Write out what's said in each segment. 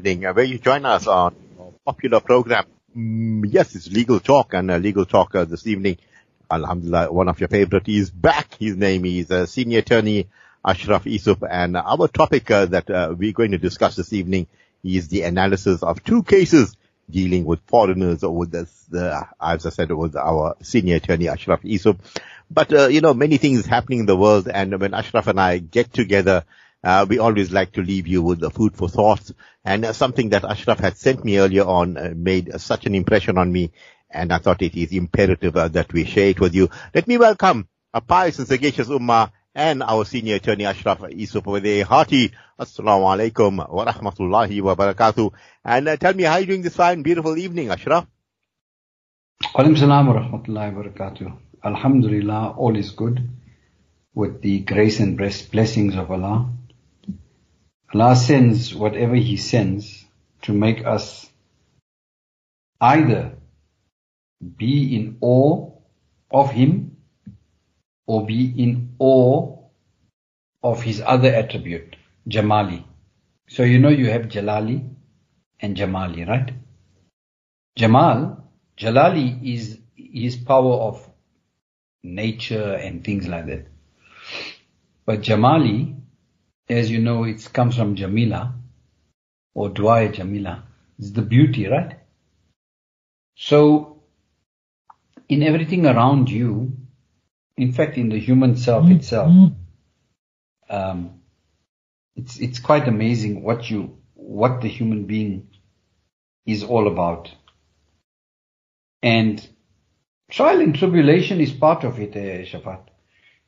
evening, uh, where you join us on a popular program. Mm, yes, it's Legal Talk and uh, Legal Talk uh, this evening. Alhamdulillah, one of your favorite is back. His name is uh, Senior Attorney Ashraf Essop and our topic uh, that uh, we're going to discuss this evening is the analysis of two cases dealing with foreigners or with this, as I said, with our Senior Attorney Ashraf Essop. But, uh, you know, many things happening in the world and when Ashraf and I get together, uh, we always like to leave you with the food for thought and uh, something that Ashraf had sent me earlier on uh, made such an impression on me and I thought it is imperative uh, that we share it with you. Let me welcome a pious and sagacious ummah and our senior attorney Ashraf Essop with a hearty Assalamu alaikum wa rahmatullahi wa barakatuh. And uh, tell me how you doing this fine, beautiful evening, Ashraf? Wa rahmatullahi wa barakatuh. Alhamdulillah, all is good with the grace and blessings of Allah. Allah sends whatever He sends to make us either be in awe of Him or be in awe of His other attribute, Jamali. So you know you have Jalali and Jamali, right? Jamal, Jalali is His power of nature and things like that. But Jamali as you know, it comes from Jamila or Dwaya Jamila. It's the beauty, right? So, in everything around you, in fact, in the human self mm-hmm. itself, um, it's it's quite amazing what you what the human being is all about. And trial and tribulation is part of it, eh, Shafat.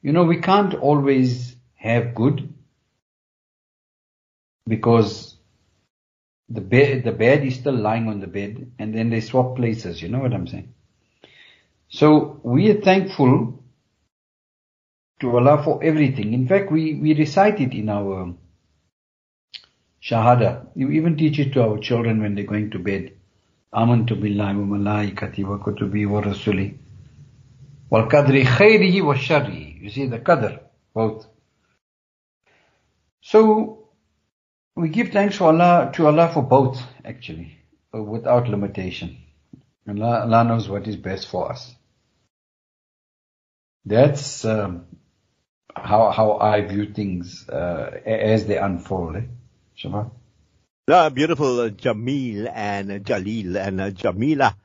You know, we can't always have good because the bed, the bed is still lying on the bed and then they swap places. You know what I'm saying? So we are thankful to Allah for everything. In fact, we, we recite it in our Shahada. You even teach it to our children when they're going to bed. Amantu billahi wa malaikati wa kutubi wa sharrihi. You see the qadr, both. So, we give thanks to Allah, to Allah for both, actually, uh, without limitation. Allah, Allah knows what is best for us. That's um, how how I view things uh, as they unfold. Eh? Beautiful uh, Jamil and uh, Jalil and uh, Jamila.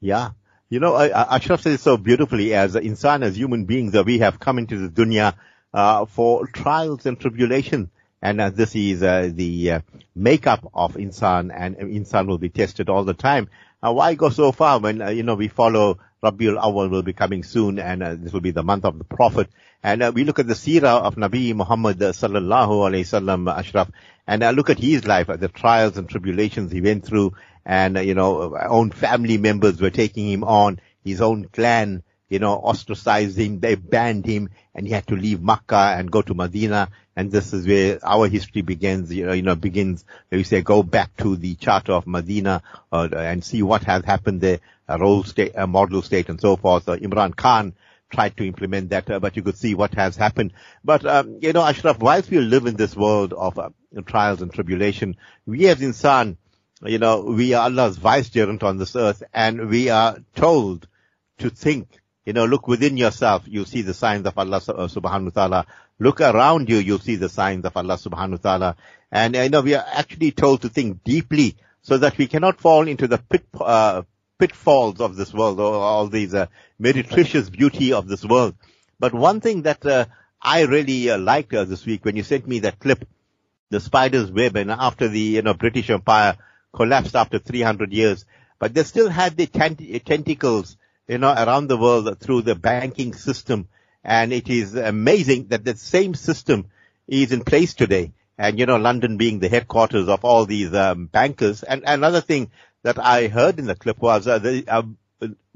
Yeah. You know, uh, Ashraf says so beautifully as insan, as human beings, that we have come into the dunya uh, for trials and tribulation and uh, this is uh, the uh, makeup of insan, and insan will be tested all the time. Uh, why go so far when uh, you know we follow Rabiul Awal will be coming soon, and uh, this will be the month of the Prophet, and we look at the seerah of Nabi Muhammad sallallahu alaihi wasallam, Ashraf, and look at his life, the trials and tribulations he went through, and you know, own family members were taking him on, his own clan you know, ostracized him, they banned him, and he had to leave Makkah and go to Medina. And this is where our history begins, you know, you know begins, we say go back to the Charter of Medina, uh, and see what has happened there, a role state, a model state and so forth. So Imran Khan tried to implement that, uh, but you could see what has happened. But, um, you know, Ashraf, whilst we live in this world of uh, trials and tribulation, we as insan, you know, we are Allah's vicegerent on this earth, and we are told to think you know, look within yourself, you see the signs of Allah uh, subhanahu wa ta'ala. Look around you, you'll see the signs of Allah subhanahu wa ta'ala. And, you know, we are actually told to think deeply so that we cannot fall into the pit, uh, pitfalls of this world or all these, uh, meretricious beauty of this world. But one thing that, uh, I really uh, liked uh, this week when you sent me that clip, the spider's web, and after the, you know, British Empire collapsed after 300 years, but they still had the tent- tentacles you know, around the world through the banking system. And it is amazing that the same system is in place today. And, you know, London being the headquarters of all these um, bankers. And another thing that I heard in the clip was, uh, the, uh,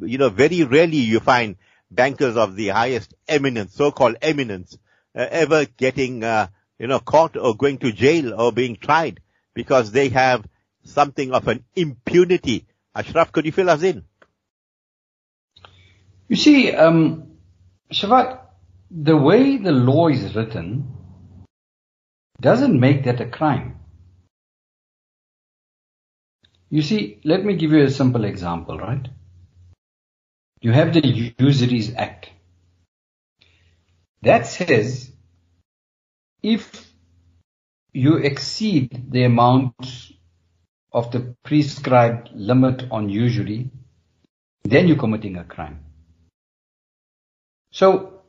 you know, very rarely you find bankers of the highest eminence, so-called eminence, uh, ever getting, uh, you know, caught or going to jail or being tried because they have something of an impunity. Ashraf, could you fill us in? You see, um, Shafat, the way the law is written doesn't make that a crime. You see, let me give you a simple example, right? You have the Usuries Act. That says if you exceed the amount of the prescribed limit on usury, then you're committing a crime. So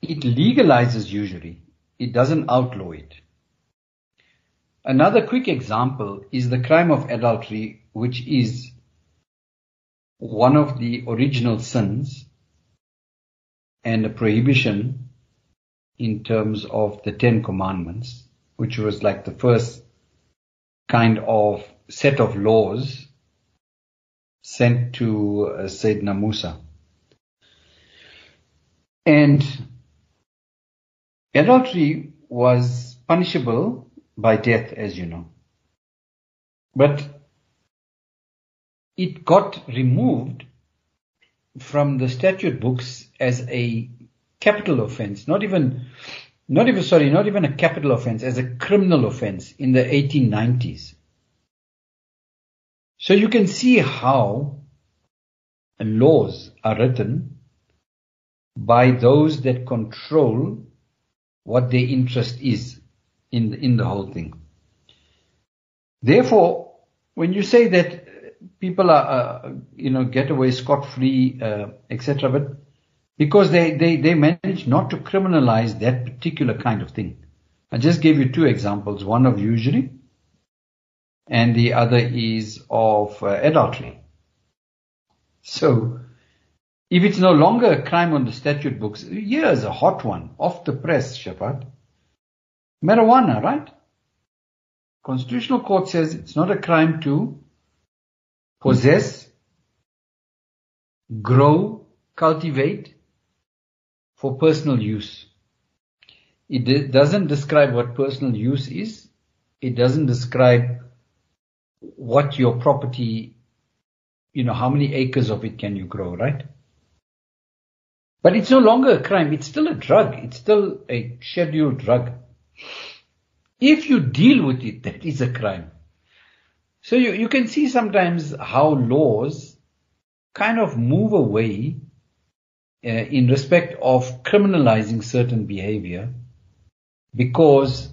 it legalizes usury. It doesn't outlaw it. Another quick example is the crime of adultery, which is one of the original sins and a prohibition in terms of the Ten Commandments, which was like the first kind of set of laws sent to uh, Sayyidina Musa. And adultery was punishable by death, as you know. But it got removed from the statute books as a capital offense, not even, not even, sorry, not even a capital offense, as a criminal offense in the 1890s. So you can see how laws are written by those that control what their interest is in the, in the whole thing. Therefore, when you say that people are, uh, you know, get away scot-free, uh, etc., but because they, they, they manage not to criminalize that particular kind of thing. I just gave you two examples, one of usury and the other is of uh, adultery. So, if it's no longer a crime on the statute books, here's a hot one, off the press, Shepard. Marijuana, right? Constitutional court says it's not a crime to possess, grow, cultivate for personal use. It doesn't describe what personal use is. It doesn't describe what your property, you know, how many acres of it can you grow, right? But it's no longer a crime. It's still a drug. It's still a scheduled drug. If you deal with it, that is a crime. So you, you can see sometimes how laws kind of move away uh, in respect of criminalizing certain behavior because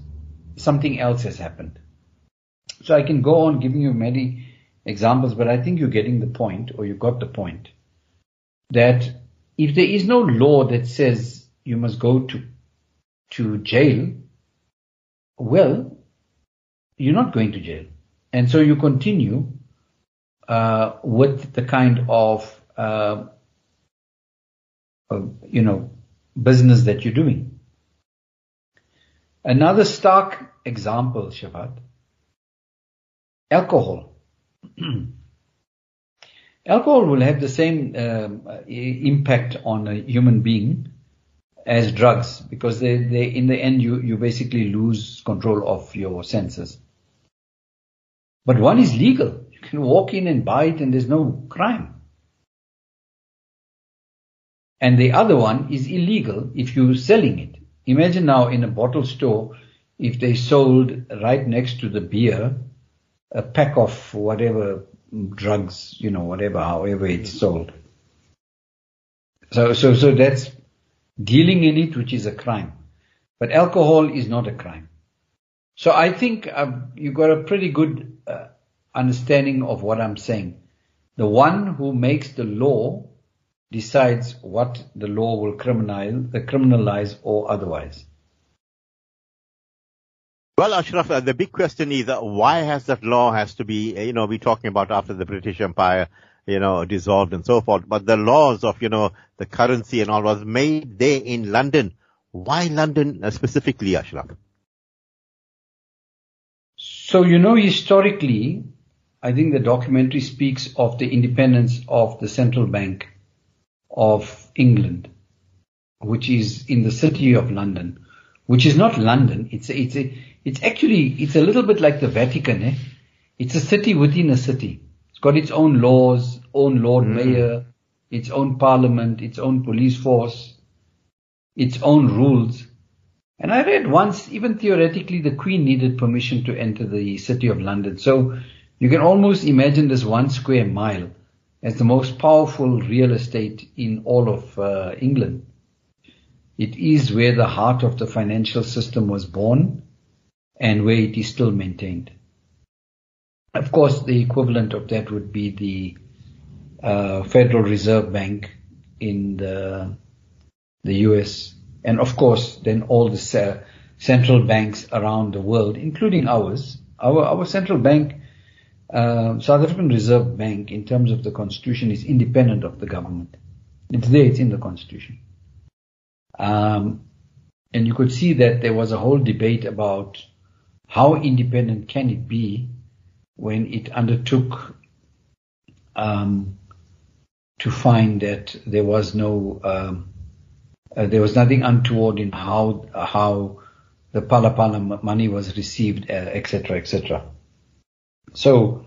something else has happened. So I can go on giving you many examples, but I think you're getting the point or you got the point that if there is no law that says you must go to, to jail, well, you're not going to jail. And so you continue uh, with the kind of, uh, uh, you know, business that you're doing. Another stark example, Shafat, alcohol. alcohol will have the same um, impact on a human being as drugs because they, they, in the end you, you basically lose control of your senses. But one is legal. You can walk in and buy it and there's no crime. And the other one is illegal if you're selling it. Imagine now in a bottle store, if they sold right next to the beer a pack of whatever drugs, you know, whatever, however it's sold. So, so, so that's dealing in it, which is a crime. But alcohol is not a crime. So I think uh, you got a pretty good uh, understanding of what I'm saying. The one who makes the law decides what the law will criminalize, uh, criminalize or otherwise. Well, Ashraf, uh, the big question is uh, why has that law has to be, uh, you know, we're talking about after the British Empire, you know, dissolved and so forth, but the laws of, you know, the currency and all was made there in London. Why London uh, specifically, Ashraf? So, you know, historically, I think the documentary speaks of the independence of the central bank of England, which is in the city of London, which is not London. It's a, it's a, it's actually, it's a little bit like the Vatican, eh? It's a city within a city. It's got its own laws, own Lord mm. Mayor, its own parliament, its own police force, its own rules. And I read once, even theoretically, the Queen needed permission to enter the city of London. So You can almost imagine this one square mile as the most powerful real estate in all of uh, England. It is where the heart of the financial system was born and where it is still maintained. Of course, the equivalent of that would be the uh, Federal Reserve Bank in the the U.S. and of course then all the central banks around the world, including ours. Our our central bank, uh, South African Reserve Bank, in terms of the constitution, is independent of the government. It's there. It's in the constitution. Um, and you could see that there was a whole debate about how independent can it be when it undertook um, to find that there was no um, uh, there was nothing untoward in how how the Phala money was received, etc., uh, etc. Et so,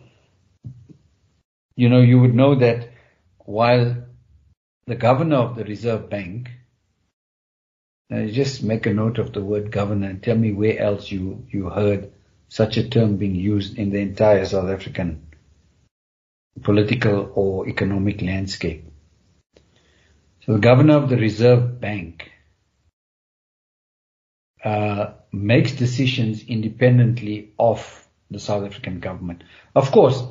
you know, you would know that while the governor of the Reserve Bank, just make a note of the word governor and tell me where else you, you heard such a term being used in the entire South African political or economic landscape. So the governor of the Reserve Bank uh, makes decisions independently of the South African government. Of course,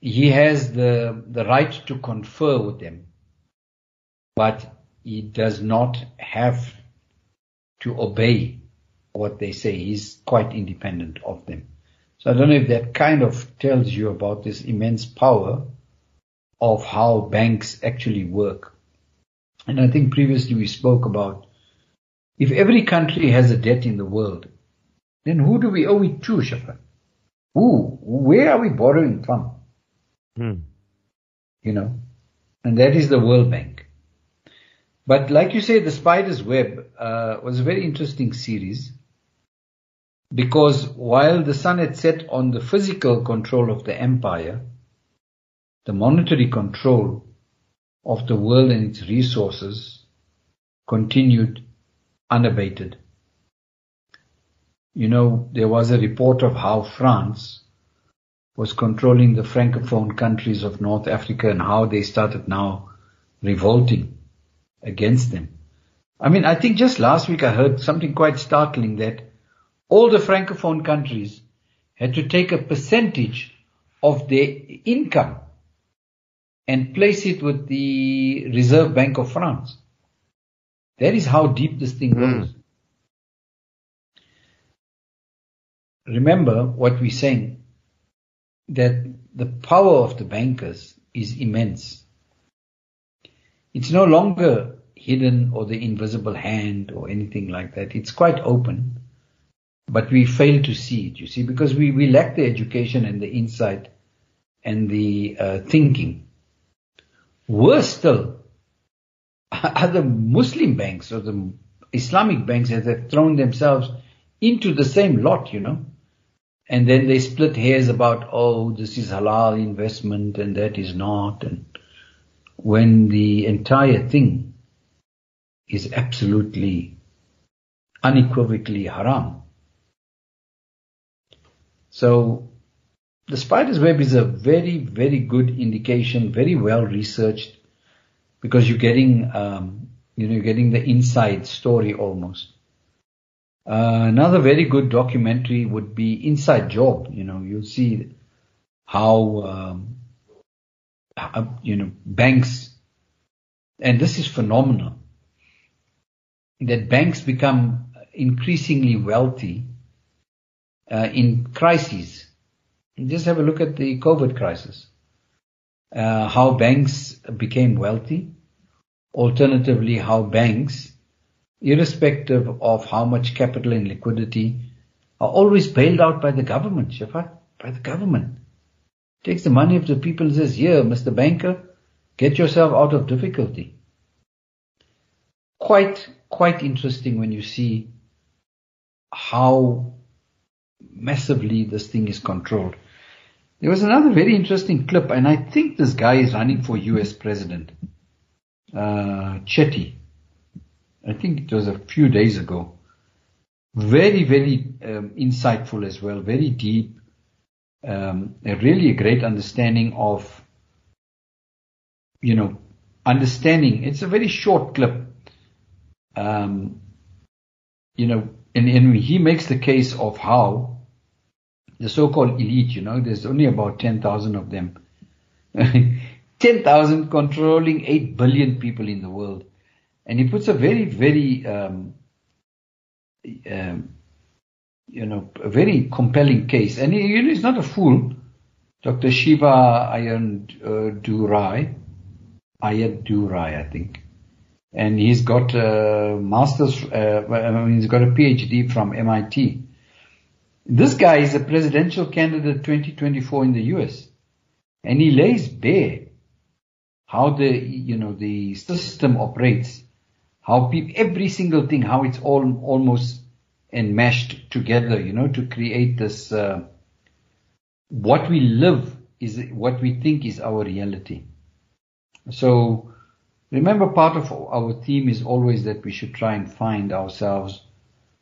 he has the the right to confer with them, but he does not have to obey what they say. He's quite independent of them. So I don't know if that kind of tells you about this immense power of how banks actually work. And I think previously we spoke about if every country has a debt in the world, then who do we owe it to, Shafan? Who? Where are we borrowing from? Hmm. You know, and that is the World Bank. But like you say, the Spider's Web uh, was a very interesting series because while the sun had set on the physical control of the empire, the monetary control of the world and its resources continued unabated. You know, there was a report of how France was controlling the francophone countries of North Africa and how they started now revolting against them. I mean, I think just last week I heard something quite startling that all the francophone countries had to take a percentage of their income and place it with the Reserve Bank of France. That is how deep this thing mm. goes. Remember what we're saying, that the power of the bankers is immense. It's no longer hidden or the invisible hand or anything like that. It's quite open but we fail to see it, you see, because we, we lack the education and the insight and the uh, thinking. Worse still, other Muslim banks or the Islamic banks have thrown themselves into the same lot, you know, and then they split hairs about, oh, this is halal investment and that is not, and when the entire thing is absolutely unequivocally haram. So the spider's web is a very, very good indication, very well researched, because you're getting, um, you know, you're getting the inside story almost. Uh, another very good documentary would be Inside Job. You know, you'll see how, um, how, you know, banks, and this is phenomenal, that banks become increasingly wealthy uh, in crises. Just have a look at the COVID crisis. Uh, how banks became wealthy. Alternatively, how banks, irrespective of how much capital and liquidity, are always bailed out by the government, Shafat, by the government. Takes the money of the people and says, here, Mr. Banker, get yourself out of difficulty. Quite, quite interesting when you see how massively this thing is controlled. There was another very interesting clip, and I think this guy is running for US president. Uh, Chetty. I think it was a few days ago. Very, very um, insightful as well, very deep. um, a really great understanding of, you know, understanding. It's a very short clip. Um, you know, and, and he makes the case of how the so-called elite, you know, there's only about 10,000 of them. 10,000 controlling 8 billion people in the world. And he puts a very, very, um, um, you know, a very compelling case. And he, you know, he's not a fool. Dr. Shiva Ayyadurai, Ayyadurai, I think. And he's got a master's, uh, I mean, he's got a PhD from MIT. This guy is a presidential candidate 2024 in the US. And he lays bare how the, you know, the system operates, how people, every single thing, how it's all almost enmeshed together, you know, to create this, uh, what we live is what we think is our reality. So remember part of our theme is always that we should try and find ourselves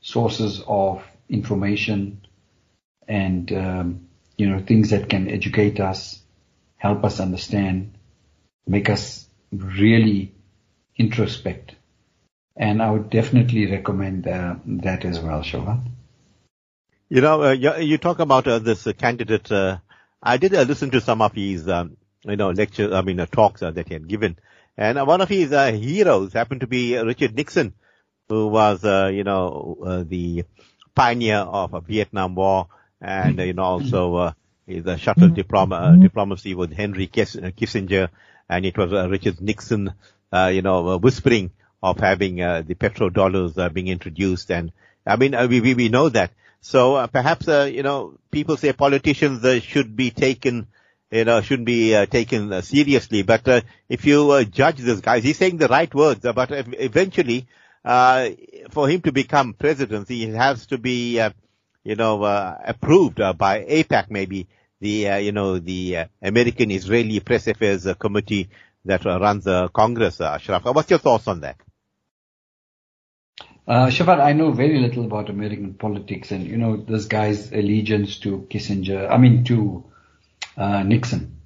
sources of information and, um, you know, things that can educate us, help us understand, make us really introspect. And I would definitely recommend uh, that as well, Shovan. You know, uh, you, talk about uh, this uh, candidate. Uh, I did uh, listen to some of his, um, you know, lectures, I mean, talks that he had given. And one of his heroes happened to be Richard Nixon, who was, you know, the pioneer of a Vietnam War and, you know, also, is a shuttle diploma, diplomacy with Henry Kissinger and it was uh, Richard Nixon, uh, you know, uh, whispering of having uh, the petrodollars uh, being introduced. And I mean, uh, we, we, know that. So uh, perhaps, uh, you know, people say politicians uh, should be taken, you know, shouldn't be uh, taken uh, seriously. But uh, if you uh, judge this guy, he's saying the right words. Uh, but eventually, uh, for him to become president, he has to be, uh, you know, uh, approved uh, by AIPAC maybe the, uh, you know, the uh, American Israeli Press Affairs uh, Committee that runs the Congress, Ashraf. What's your thoughts on that? Uh, Shafat, I know very little about American politics and, you know, this guy's allegiance to Kissinger, I mean, to uh, Nixon.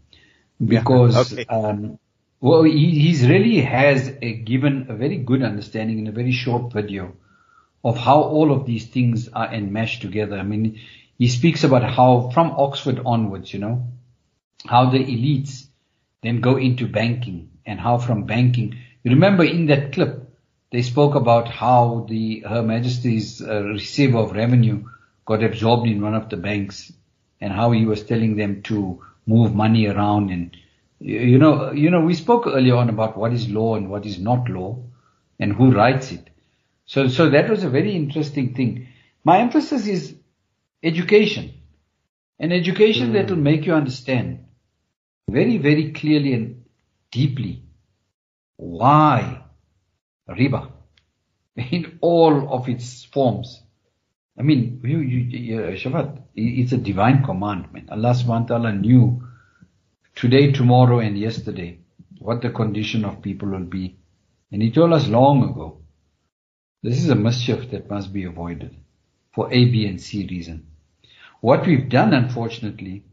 Because, yeah. okay. um, well, he he's really has a, given a very good understanding in a very short video of how all of these things are enmeshed together. I mean, he speaks about how from Oxford onwards, you know, how the elites then go into banking and how from banking, you remember in that clip, they spoke about how the Her Majesty's uh, receiver of revenue got absorbed in one of the banks and how he was telling them to move money around and you know, you know, we spoke earlier on about what is law and what is not law and who writes it. So, so that was a very interesting thing. My emphasis is education. An education mm. that will make you understand very, very clearly and deeply why riba in all of its forms. I mean, you, you, Shafat, it's a divine commandment. Allah subhanahu wa ta'ala knew today, tomorrow and yesterday what the condition of people will be. And He told us long ago, this is a mischief that must be avoided for A, B and C reason. What we've done, unfortunately,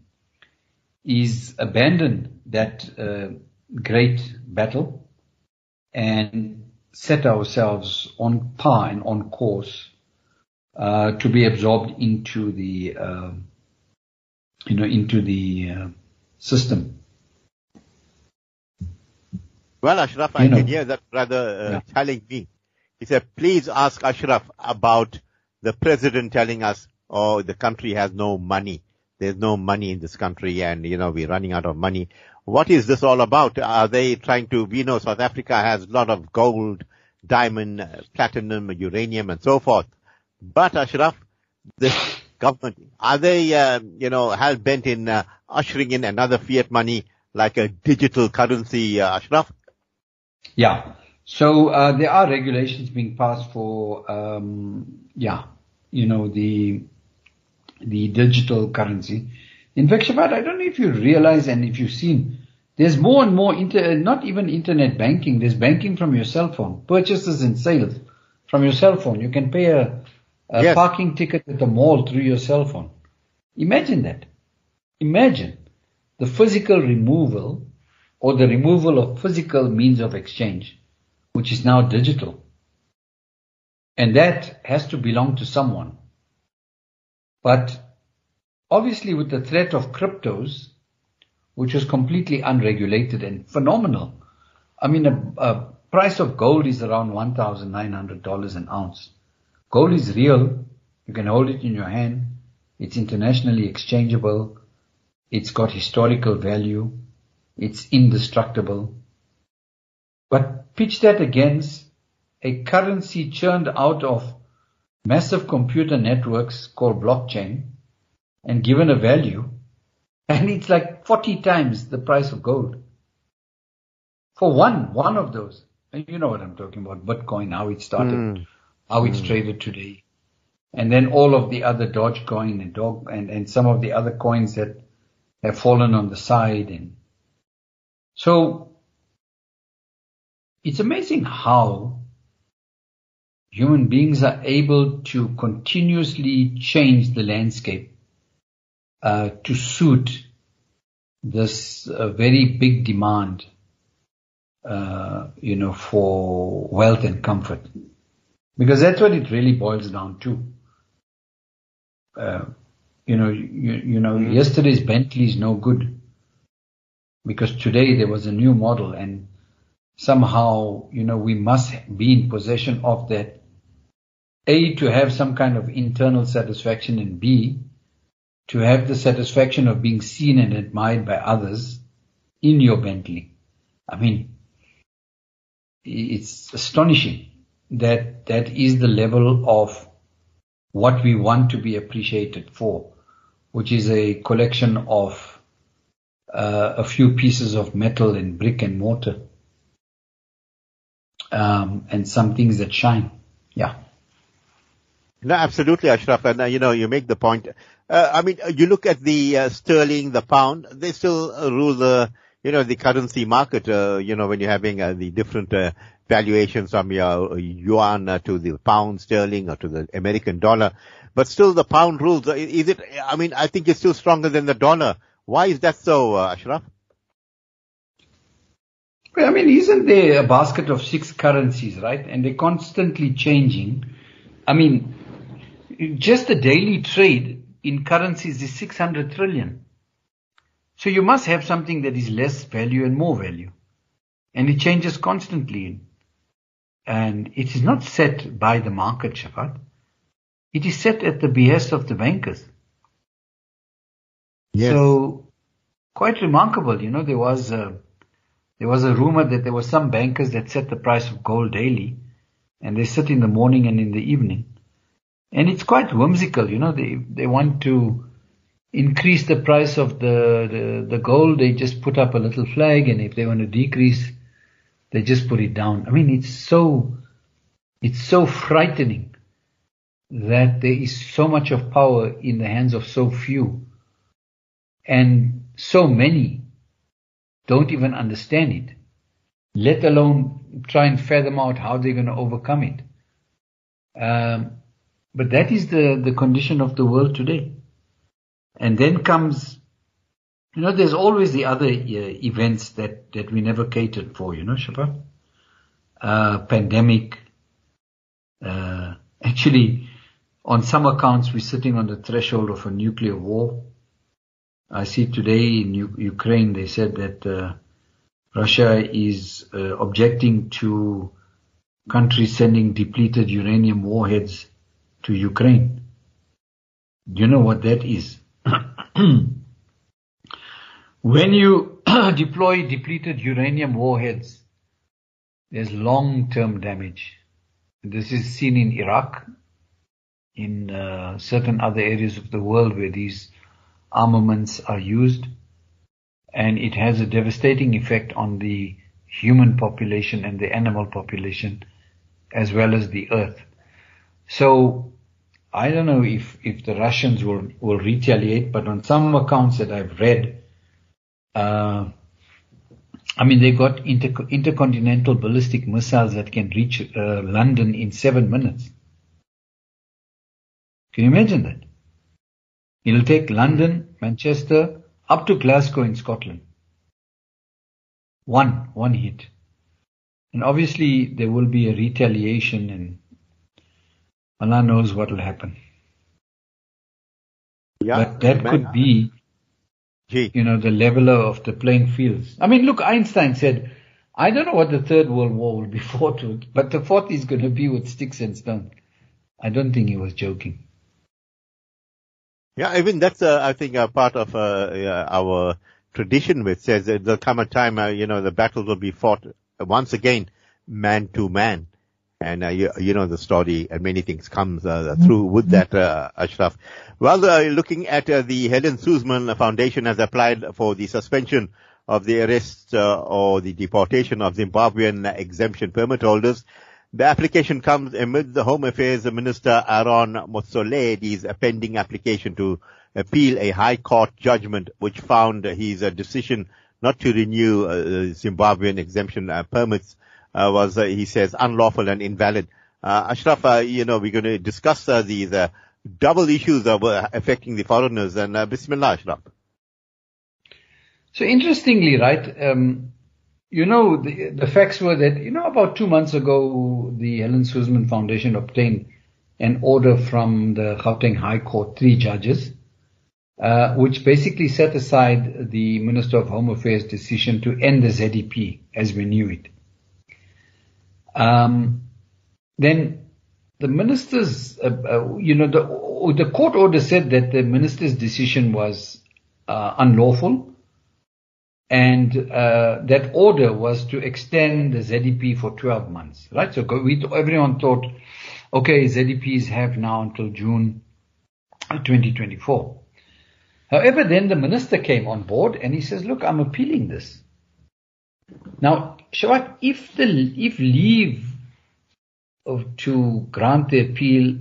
is abandon that uh, great battle and set ourselves on par and on course uh, to be absorbed into the, uh, you know, into the uh, system. Well, Ashraf, I you can hear that brother uh, yeah. telling me. He said, please ask Ashraf about the president telling us oh, the country has no money. There's no money in this country and, you know, we're running out of money. What is this all about? Are they trying to, we know South Africa has a lot of gold, diamond, platinum, uranium and so forth. But Ashraf, this government, are they, uh, you know, hell bent in uh, ushering in another fiat money like a digital currency, uh, Ashraf? Yeah. So uh, there are regulations being passed for, um, yeah, you know, the the digital currency. In fact, Shabbat, I don't know if you realize and if you've seen, there's more and more, inter, not even internet banking, there's banking from your cell phone, purchases and sales from your cell phone. You can pay a, a yes. parking ticket at the mall through your cell phone. Imagine that. Imagine the physical removal or the removal of physical means of exchange, which is now digital. And that has to belong to someone. But obviously with the threat of cryptos, which was completely unregulated and phenomenal. I mean, a, a price of gold is around $1,900 an ounce. Gold is real. You can hold it in your hand. It's internationally exchangeable. It's got historical value. It's indestructible. But pitch that against a currency churned out of massive computer networks called blockchain and given a value and it's like 40 times the price of gold. For one, one of those. And you know what I'm talking about, Bitcoin, how it started, mm. How it's mm. traded today. And then all of the other Dogecoin and Dog and, and some of the other coins that have fallen on the side and so it's amazing how human beings are able to continuously change the landscape uh, to suit this uh, very big demand, uh, you know, for wealth and comfort, because that's what it really boils down to. Uh, you know, you, you know, mm-hmm. yesterday's Bentley is no good because today there was a new model and somehow, you know, we must be in possession of that. A, to have some kind of internal satisfaction and B, to have the satisfaction of being seen and admired by others in your Bentley. I mean, it's astonishing that that is the level of what we want to be appreciated for, which is a collection of uh, a few pieces of metal and brick and mortar, um, and some things that shine. Yeah. No, absolutely, Ashraf. And uh, you know, you make the point. Uh, I mean, you look at the uh, sterling, the pound. They still uh, rule the, you know, the currency market. Uh, you know, when you're having uh, the different valuations from your uh, yuan uh, to the pound sterling or to the American dollar, but still the pound rules. Uh, is it? I mean, I think it's still stronger than the dollar. Why is that so, Ashraf? Well, I mean, isn't there a basket of six currencies, right? And they're constantly changing. I mean, just the daily trade in currencies is 600 trillion. So you must have something that is less value and more value. And it changes constantly. And it is not set by the market, Shafat. It is set at the behest of the bankers. Yes. So quite remarkable. You know, there was a, there was a rumor that there were some bankers that set the price of gold daily and they sit in the morning and in the evening and it's quite whimsical, you know, they, they want to increase the price of the, the, the gold, they just put up a little flag and if they want to decrease, they just put it down. I mean, it's so, it's so frightening that there is so much of power in the hands of so few and so many don't even understand it, let alone try and fathom out how they're going to overcome it. Um, but that is the, the condition of the world today. And then comes, you know, there's always the other uh, events that, that we never catered for, you know, Shaba? Uh, pandemic. Uh, actually, on some accounts, we're sitting on the threshold of a nuclear war. I see today in U- Ukraine, they said that uh, Russia is uh, objecting to countries sending depleted uranium warheads to Ukraine. Do you know what that is? when you deploy depleted uranium warheads, there's long-term damage. This is seen in Iraq, in uh, certain other areas of the world where these armaments are used, and it has a devastating effect on the human population and the animal population, as well as the earth. So I don't know if, if the Russians will, will retaliate, but on some accounts that I've read, uh, I mean, they've got inter- intercontinental ballistic missiles that can reach uh, London in seven minutes. Can you imagine that? It'll take London, Manchester, up to Glasgow in Scotland. One, one hit. And obviously there will be a retaliation and Allah knows what will happen. Yeah, but that could be. You know, the leveler of the playing fields. I mean, look, Einstein said, I don't know what the third world war will be fought with, but the fourth is going to be with sticks and stones. I don't think he was joking. Yeah, I mean, that's, uh, I think, a part of uh, our tradition which says that there'll come a time, uh, you know, the battles will be fought once again, man to man. And, uh, you, you know, the story and many things comes uh, through with that, uh, Ashraf. Well, uh, looking at uh, the Helen Suzman Foundation has applied for the suspension of the arrest uh, or the deportation of Zimbabwean exemption permit holders. The application comes amid the Home Affairs Minister Aaron Motsoaledi's pending application to appeal a High Court judgment which found his uh, decision not to renew uh, Zimbabwean exemption uh, permits uh, was, uh, he says, unlawful and invalid. Uh, Ashraf, uh, you know, we're going to discuss uh, these uh, double issues affecting the foreigners. And uh, Bismillah, Ashraf. So interestingly, right, um, you know, the, the facts were that, you know, about two months ago, the Helen Suzman Foundation obtained an order from the Gauteng High Court, three judges, uh, which basically set aside the Minister of Home Affairs decision to end the ZEP as we knew it. Um, then the minister's, uh, uh, you know, the, the court order said that the minister's decision was uh, unlawful and uh, that order was to extend the ZEP for 12 months, right? So we, everyone thought, okay, ZEPs have now until June 2024. However, then the minister came on board and he says, look, I'm appealing this. Now, Shafat, if the, if leave of, to grant the appeal,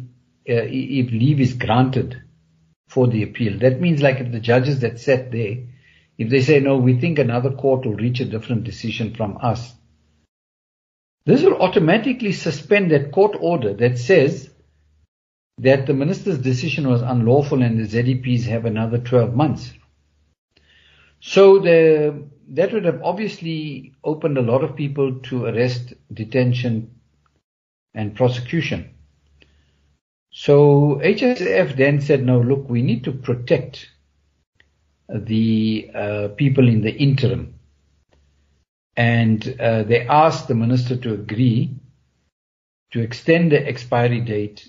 uh, if leave is granted for the appeal, that means like if the judges that sat there, if they say, no, we think another court will reach a different decision from us, this will automatically suspend that court order that says that the minister's decision was unlawful and the ZEPs have another 12 months. So the, that would have obviously opened a lot of people to arrest, detention, and prosecution. So HSF then said, no, look, we need to protect the uh, people in the interim. And uh, they asked the minister to agree to extend the expiry date,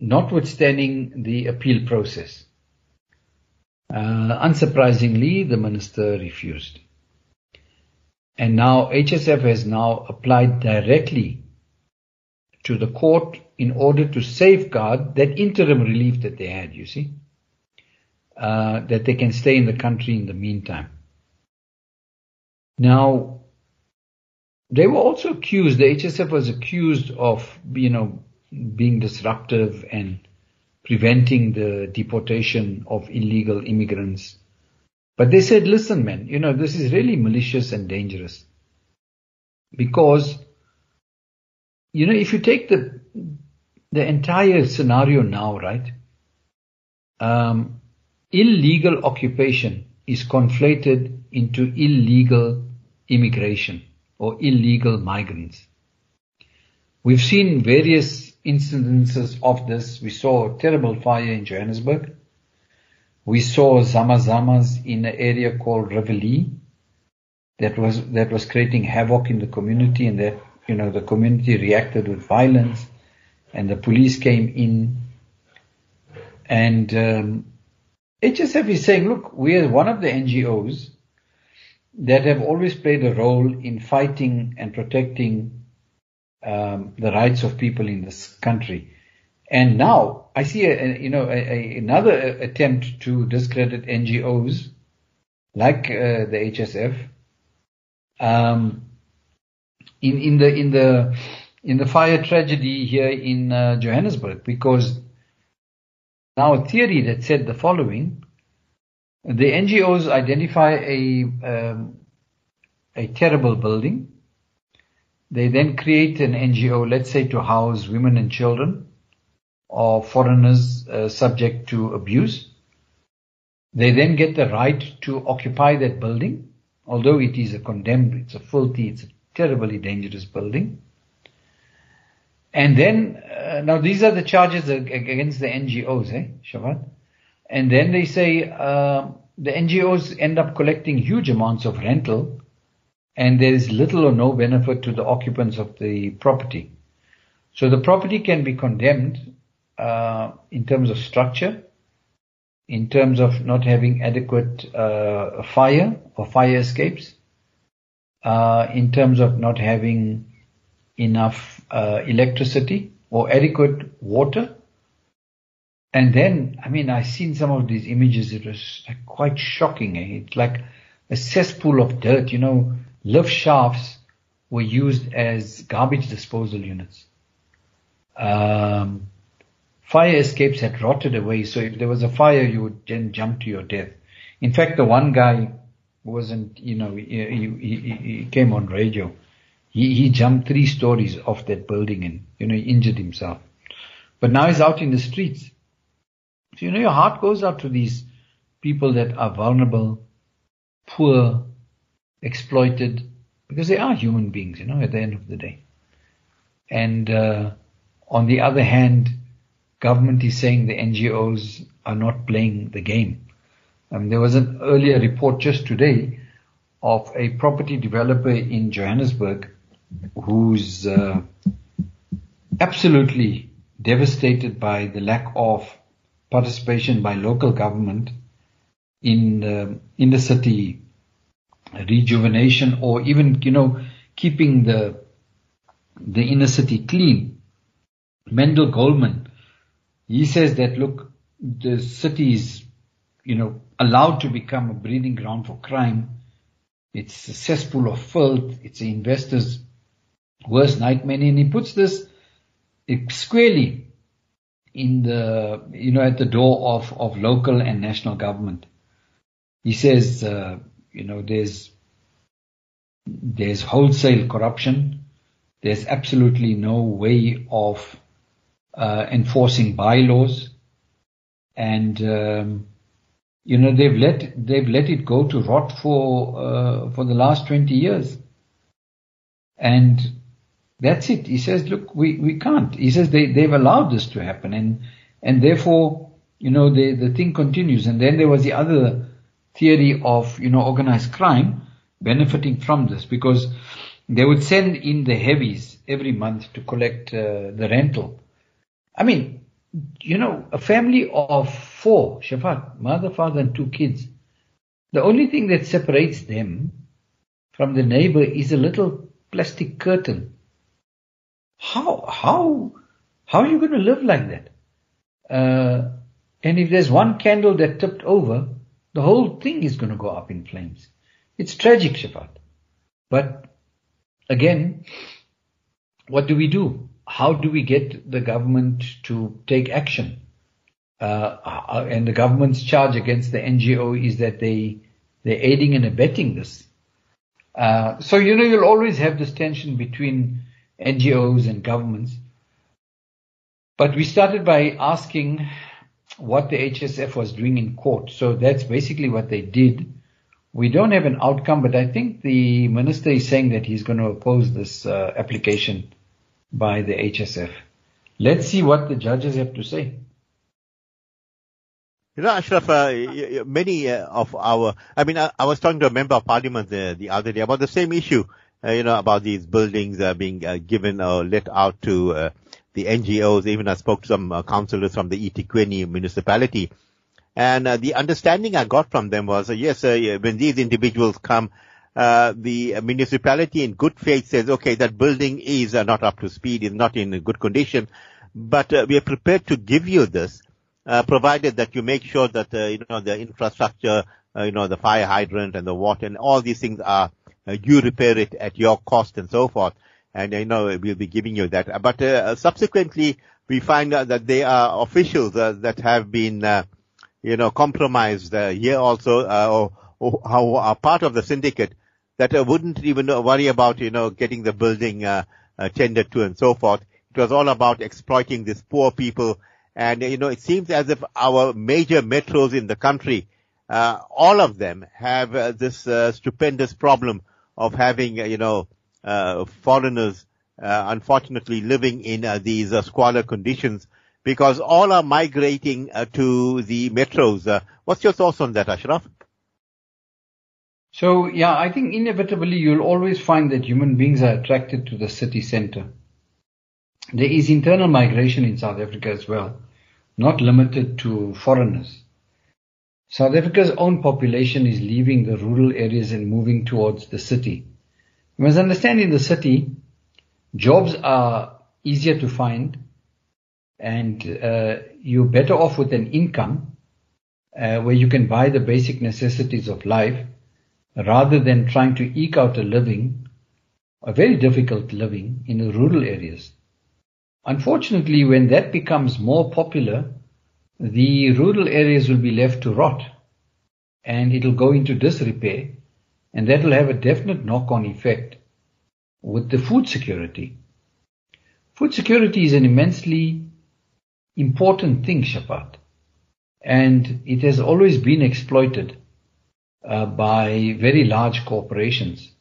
notwithstanding the appeal process. Uh, unsurprisingly, the minister refused. And now HSF has now applied directly to the court in order to safeguard that interim relief that they had, you see uh, that they can stay in the country in the meantime. Now, they were also accused, the HSF was accused of, you know, being disruptive and preventing the deportation of illegal immigrants. But they said, listen, man, you know, this is really malicious and dangerous. Because, you know, if you take the, the entire scenario now, right? Um, illegal occupation is conflated into illegal immigration or illegal migrants. We've seen various incidences of this. We saw a terrible fire in Johannesburg. We saw zamazamas in an area called Riverlea that was, that was creating havoc in the community and that, you know, the community reacted with violence and the police came in and, um, HSF is saying, look, we are one of the NGOs that have always played a role in fighting and protecting um, the rights of people in this country. And now I see, a, a, you know, a, another attempt to discredit NGOs like uh, the HSF. Um, in in the in the in the fire tragedy here in uh, Johannesburg, because now a theory that said the following, the NGOs identify a, um, a terrible building. They then create an NGO, let's say to house women and children or foreigners uh, subject to abuse. They then get the right to occupy that building, although it is a condemned, it's a filthy, it's a terribly dangerous building. And then, uh, now these are the charges against the NGOs, eh, Shafat? And then they say uh, the NGOs end up collecting huge amounts of rental, and there is little or no benefit to the occupants of the property. So the property can be condemned uh, in terms of structure, in terms of not having adequate uh, fire or fire escapes, uh, in terms of not having enough uh, electricity or adequate water. And then, I mean, I've seen some of these images. It was like quite shocking. Eh? It's like a cesspool of dirt. You know, lift shafts were used as garbage disposal units. Um, fire escapes had rotted away. So if there was a fire, you would then jump to your death. In fact, the one guy wasn't, you know, he, he, he came on radio. He, he jumped three stories off that building and, you know, he injured himself. But now he's out in the streets. So, you know, your heart goes out to these people that are vulnerable, poor, exploited, because they are human beings, you know, at the end of the day. And, uh, on the other hand, government is saying the NGOs are not playing the game. Um, there was an earlier report just today of a property developer in Johannesburg who's uh, absolutely devastated by the lack of participation by local government in uh, in the city rejuvenation or even you know keeping the the inner city clean. Mendel Goldman, he says that look, the city is you know allowed to become a breeding ground for crime. It's a cesspool of filth. It's the investors' worst nightmare, and he puts this squarely in the you know at the door of of local and national government. He says, uh, you know, there's there's wholesale corruption. There's absolutely no way of uh, enforcing bylaws, and um, you know they've let they've let it go to rot for uh, for the last 20 years, and that's it. He says, look, we, we can't. He says they they've allowed this to happen, and and therefore you know the the thing continues. And then there was the other theory of you know organized crime benefiting from this because they would send in the heavies every month to collect uh, the rental. I mean, you know, a family of four, Shafat, mother, father, and two kids. The only thing that separates them from the neighbor is a little plastic curtain. How, how, how are you going to live like that? Uh, and if there's one candle that tipped over, the whole thing is going to go up in flames. It's tragic, Shafat. But again, what do we do? How do we get the government to take action? Uh, uh and the government's charge against the NGO is that they they're aiding and abetting this. Uh, so you know you'll always have this tension between NGOs and governments. But we started by asking what the HSF was doing in court. So that's basically what they did. We don't have an outcome, but I think the minister is saying that he's going to oppose this uh, application by the HSF. Let's see what the judges have to say. You know, Ashraf, uh, many uh, of our, I mean, I, I, was talking to a member of parliament the, the other day about the same issue, uh, you know, about these buildings uh, being uh, given or let out to uh, the NGOs. Even I spoke to some councillors from the eThekwini municipality and uh, the understanding I got from them was, uh, yes, uh, when these individuals come, uh, the municipality in good faith says, okay, that building is uh, not up to speed, is not in good condition, but uh, we are prepared to give you this, provided that you make sure that, you know, the infrastructure, you know, the fire hydrant and the water and all these things are, you repair it at your cost and so forth. And, you know, we'll be giving you that. But, subsequently, we find out that they are officials that have been, you know, compromised uh, here also, uh, or, or, are part of the syndicate that uh, wouldn't even worry about, you know, getting the building uh, uh, tended to and so forth. It was all about exploiting these poor people. And, you know, it seems as if our major metros in the country uh, all of them have uh, this uh, stupendous problem of having, uh, you know, uh, Uh, foreigners, uh, unfortunately living in uh, these uh, squalor conditions because all are migrating to the metros. what's your thoughts on that, Ashraf? So yeah, I think inevitably you'll always find that human beings are attracted to the city center. There is internal migration in South Africa as well, not limited to foreigners. South Africa's own population is leaving the rural areas and moving towards the city. You must understand in the city, jobs are easier to find and uh, you're better off with an income uh, where you can buy the basic necessities of life rather than trying to eke out a living, a very difficult living in the rural areas. Unfortunately, when that becomes more popular, the rural areas will be left to rot and it'll go into disrepair and that will have a definite knock-on effect with the food security. Food security is an immensely important thing, Shafat, and it has always been exploited uh, by very large corporations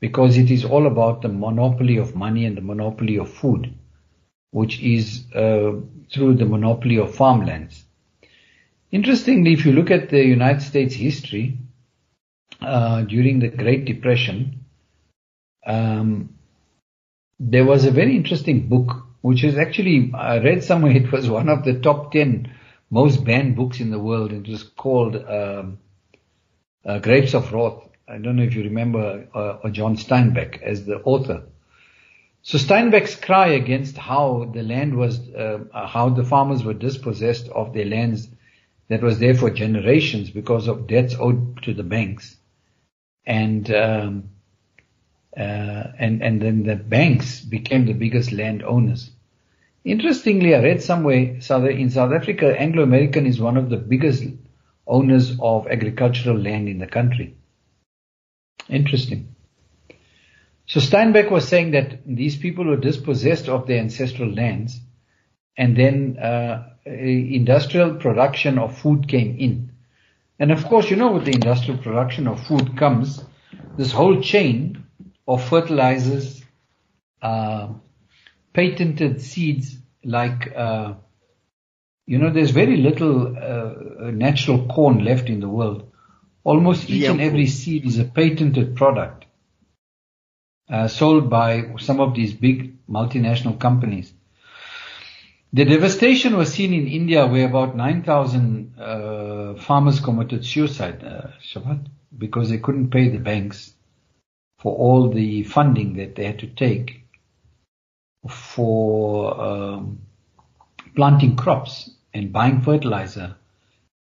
because it is all about the monopoly of money and the monopoly of food, which is uh, through the monopoly of farmlands. Interestingly, if you look at the United States history uh, during the Great Depression, um, there was a very interesting book, which is actually I read somewhere it was one of the top ten most banned books in the world. It was called um, uh, Grapes of Wrath. I don't know if you remember uh, John Steinbeck as the author. So Steinbeck's cry against how the land was, uh, how the farmers were dispossessed of their lands that was there for generations because of debts owed to the banks. And, um, uh, and, and then the banks became the biggest landowners. Interestingly, I read somewhere in South Africa, Anglo-American is one of the biggest owners of agricultural land in the country. Interesting. So Steinbeck was saying that these people were dispossessed of their ancestral lands and then uh, industrial production of food came in. And of course, you know, with the industrial production of food comes this whole chain of fertilizers, uh, patented seeds like, uh, you know, there's very little uh, natural corn left in the world. Almost each yeah. and every seed is a patented product uh, sold by some of these big multinational companies. The devastation was seen in India where about 9,000 uh, farmers committed suicide, uh, Shafat, because they couldn't pay the banks for all the funding that they had to take for um, planting crops and buying fertilizer.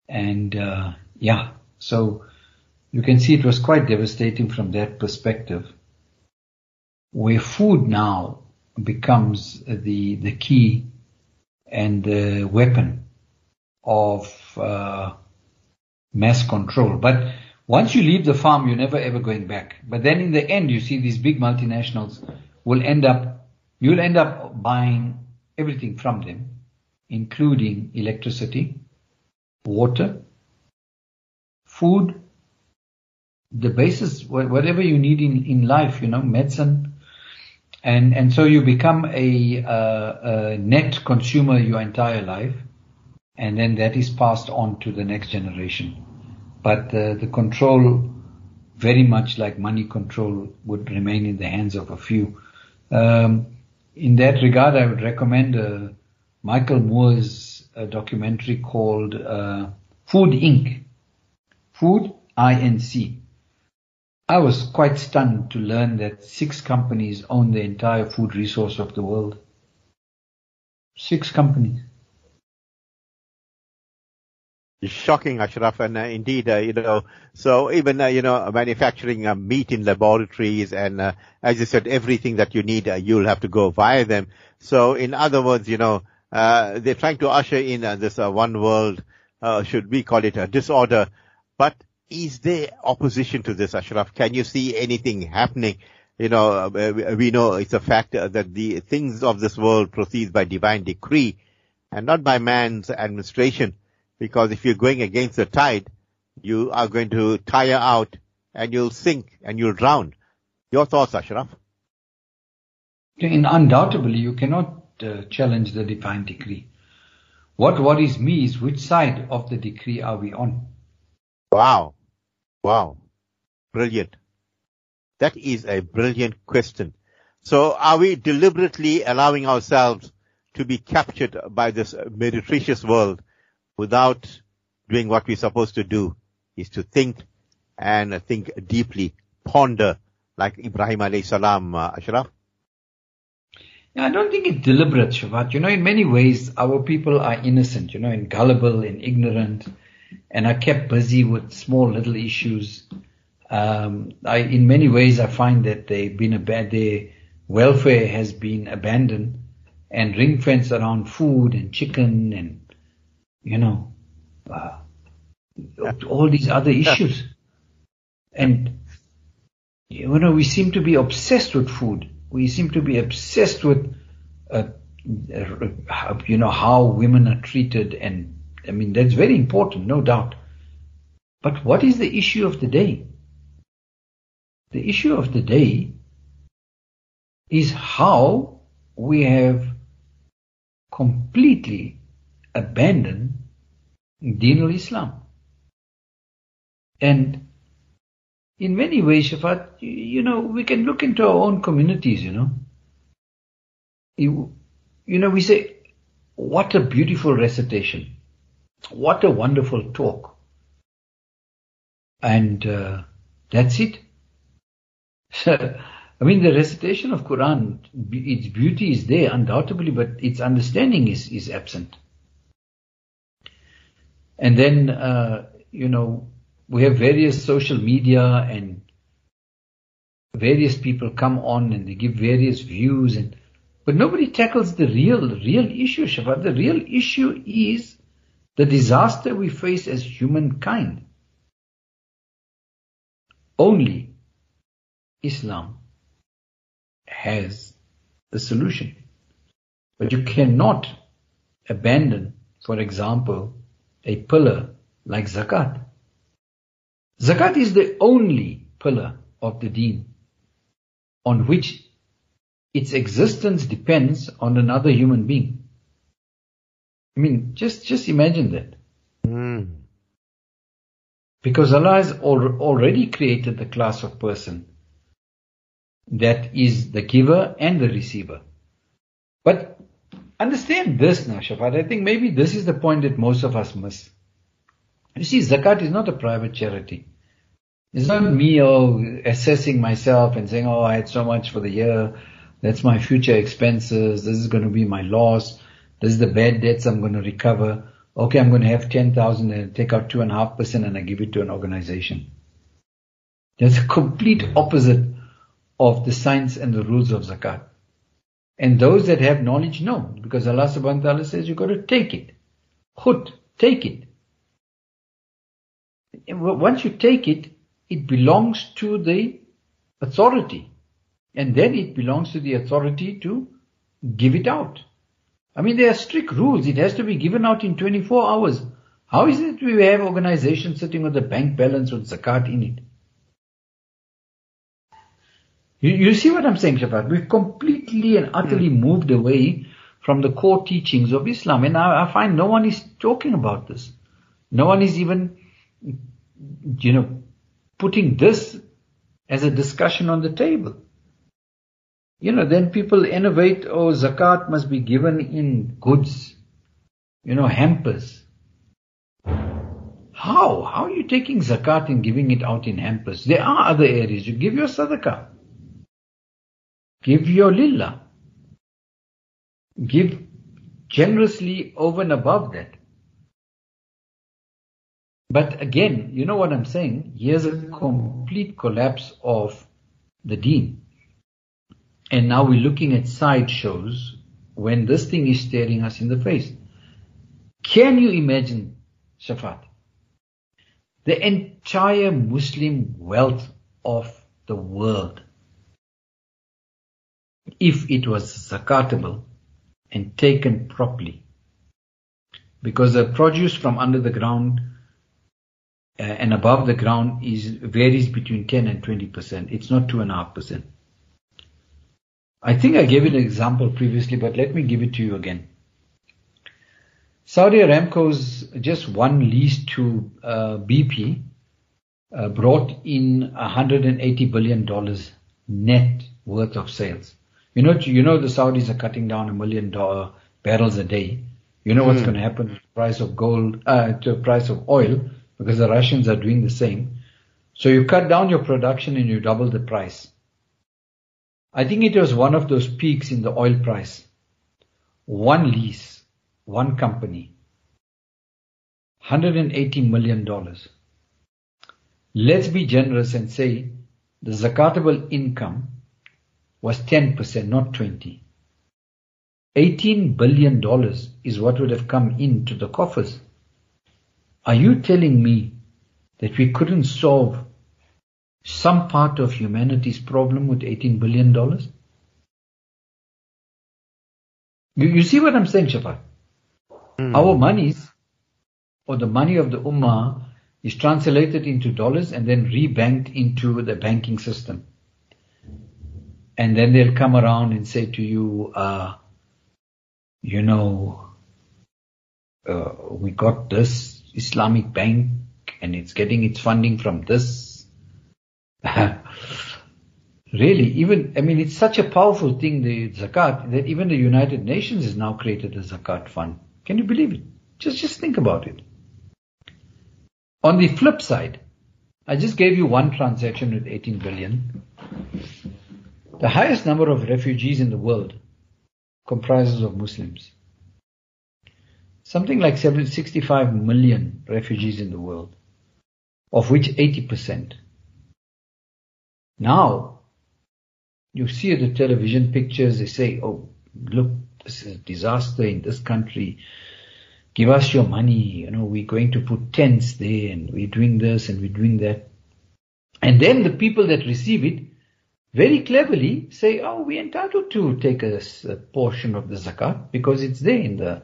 And uh, yeah, so you can see it was quite devastating from that perspective. Where food now becomes the the key and the weapon of uh, mass control. But once you leave the farm, you're never ever going back. But then in the end, you see these big multinationals will end up, you'll end up buying everything from them, including electricity, water, food, the basis, whatever you need in, in life, you know, medicine, and and so you become a, uh, a net consumer your entire life, and then that is passed on to the next generation. But the control, very much like money control, would remain in the hands of a few. Um, in that regard, I would recommend uh, Michael Moore's uh, documentary called uh, Food Inc. Food Inc. I was quite stunned to learn that six companies own the entire food resource of the world. Six companies. Shocking, Ashraf, and uh, indeed, uh, you know, so even, uh, you know, manufacturing uh, meat in laboratories and, uh, as you said, everything that you need, uh, you'll have to go via them. So in other words, you know, they're trying to usher in this one world, should we call it a disorder, but is there opposition to this, Ashraf? Can you see anything happening? You know, uh, we know it's a fact that the things of this world proceed by divine decree and not by man's administration. Because if you're going against the tide, you are going to tire out and you'll sink and you'll drown. Your thoughts, Ashraf? And undoubtedly, you cannot uh, challenge the divine decree. What worries me is which side of the decree are we on? Wow. Wow. Brilliant. That is a brilliant question. So are we deliberately allowing ourselves to be captured by this meretricious world without doing what we're supposed to do is to think and think deeply, ponder like Ibrahim alayhi salam, uh, Ashraf? Yeah, I don't think it's deliberate, Shafat. You know, in many ways, our people are innocent, you know, and gullible and ignorant and I kept busy with small little issues. Um, I, in many ways, I find that they've been a bad, their welfare has been abandoned and ring fenced around food and chicken and, you know, uh, all these other issues. And, you know, we seem to be obsessed with food we seem to be obsessed with, uh, uh, you know, how women are treated, and I mean that's very important, no doubt. But what is the issue of the day? The issue of the day is how we have completely abandoned Deen al-Islam. And in many ways, Shafat, you know, we can look into our own communities, you know. You, you know, we say, what a beautiful recitation. What a wonderful talk. And uh, that's it. I mean, the recitation of Quran, its beauty is there undoubtedly, but its understanding is, is absent. And then, uh, you know, we have various social media and various people come on and they give various views and but nobody tackles the real real issue Shafat. the real issue is the disaster we face as humankind. Only Islam has the solution. But you cannot abandon for example a pillar like zakat. Zakat is the only pillar of the deen on which its existence depends on another human being. I mean, just, just imagine that. Mm. Because Allah has al- already created the class of person that is the giver and the receiver. But understand this now, Shafat. I think maybe this is the point that most of us miss. You see, zakat is not a private charity. It's not me oh, assessing myself and saying, oh, I had so much for the year. That's my future expenses. This is going to be my loss. This is the bad debts I'm going to recover. Okay, I'm going to have 10,000 and take out two and and I give it to an organization. That's a complete opposite of the science and the rules of zakat. And those that have knowledge know, because Allah subhanahu wa ta'ala says you've got to take it. Khut, take it. Once you take it, it belongs to the authority. And then it belongs to the authority to give it out. I mean, there are strict rules. It has to be given out in 24 hours. How is it we have organizations sitting with a bank balance with zakat in it? You, you see what I'm saying, Shafat? We've completely and utterly mm. moved away from the core teachings of Islam. And I, I find no one is talking about this. No one is even, you know, putting this as a discussion on the table. You know, then people innovate, oh, zakat must be given in goods, you know, hampers. How? How are you taking zakat and giving it out in hampers? There are other areas. You give your sadaqah. Give your lillah. Give generously over and above that. But again, you know what I'm saying? Here's a complete collapse of the deen. And now we're looking at sideshows when this thing is staring us in the face. Can you imagine, Shafat? The entire Muslim wealth of the world, if it was zakatable and taken properly, because the produce from under the ground uh, and above the ground is varies between 10 and 20%. It's not 2.5%. I think I gave an example previously, but let me give it to you again. Saudi Aramco's just one lease to uh, BP uh, brought in 180 billion dollars net worth of sales. You know, you know the Saudis are cutting down a million dollar barrels a day. You know what's Hmm. going to happen to the price of gold, uh, to the price of oil, because the Russians are doing the same. So you cut down your production and you double the price. I think it was one of those peaks in the oil price. One lease, one company, 180 million dollars. Let's be generous and say the zakatable income was 10%, not 20. 18 billion dollars is what would have come into the coffers. Are you telling me that we couldn't solve some part of humanity's problem with 18 billion dollars? You, you see what I'm saying, Shafat? Hmm. Our monies, or the money of the Ummah, is translated into dollars and then rebanked into the banking system. And then they'll come around and say to you, uh, you know, uh, we got this Islamic bank and it's getting its funding from this. really, even, I mean, it's such a powerful thing, the zakat, that even the United Nations has now created a zakat fund. Can you believe it? Just, just think about it. On the flip side, I just gave you one transaction with 18 billion. The highest number of refugees in the world comprises of Muslims. Something like 7, 65 million refugees in the world, of which 80%. Now, you see the television pictures, they say, oh, look, this is a disaster in this country. Give us your money, you know, we're going to put tents there and we're doing this and we're doing that. And then the people that receive it very cleverly say, oh, we're entitled to take a portion of the zakat because it's there in the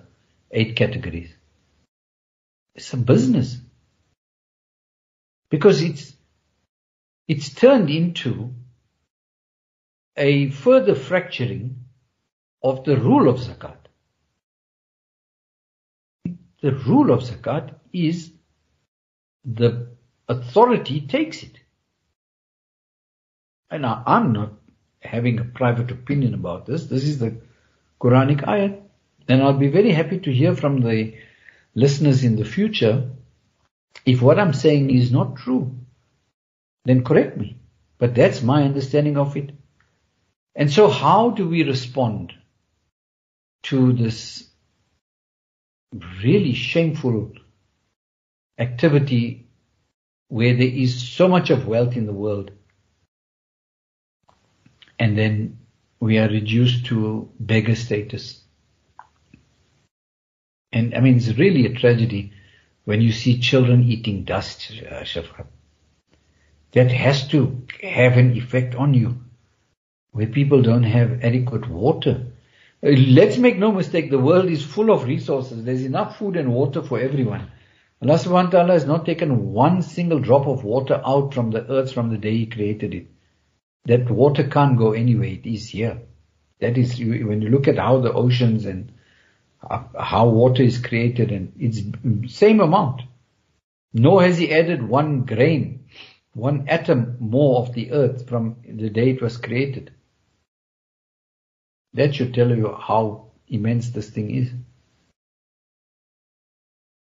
eight categories. It's a business. Because it's, it's turned into a further fracturing of the rule of zakat. The rule of zakat is the authority takes it. And I'm not having a private opinion about this. This is the Quranic ayat. And I'll be very happy to hear from the listeners in the future if what I'm saying is not true. Then correct me. But that's my understanding of it. And so how do we respond to this really shameful activity where there is so much of wealth in the world and then we are reduced to beggar status. And I mean, it's really a tragedy when you see children eating dust, uh, Shafat. That has to have an effect on you where people don't have adequate water. Uh, Let's make no mistake, the world is full of resources. There's enough food and water for everyone. Allah subhanahu wa ta'ala has not taken one single drop of water out from the earth from the day He created it. That water can't go anywhere. It is here. That is, when you look at how the oceans and uh, how water is created and it's same amount. Nor has He added one grain, one atom more of the earth from the day it was created. That should tell you how immense this thing is.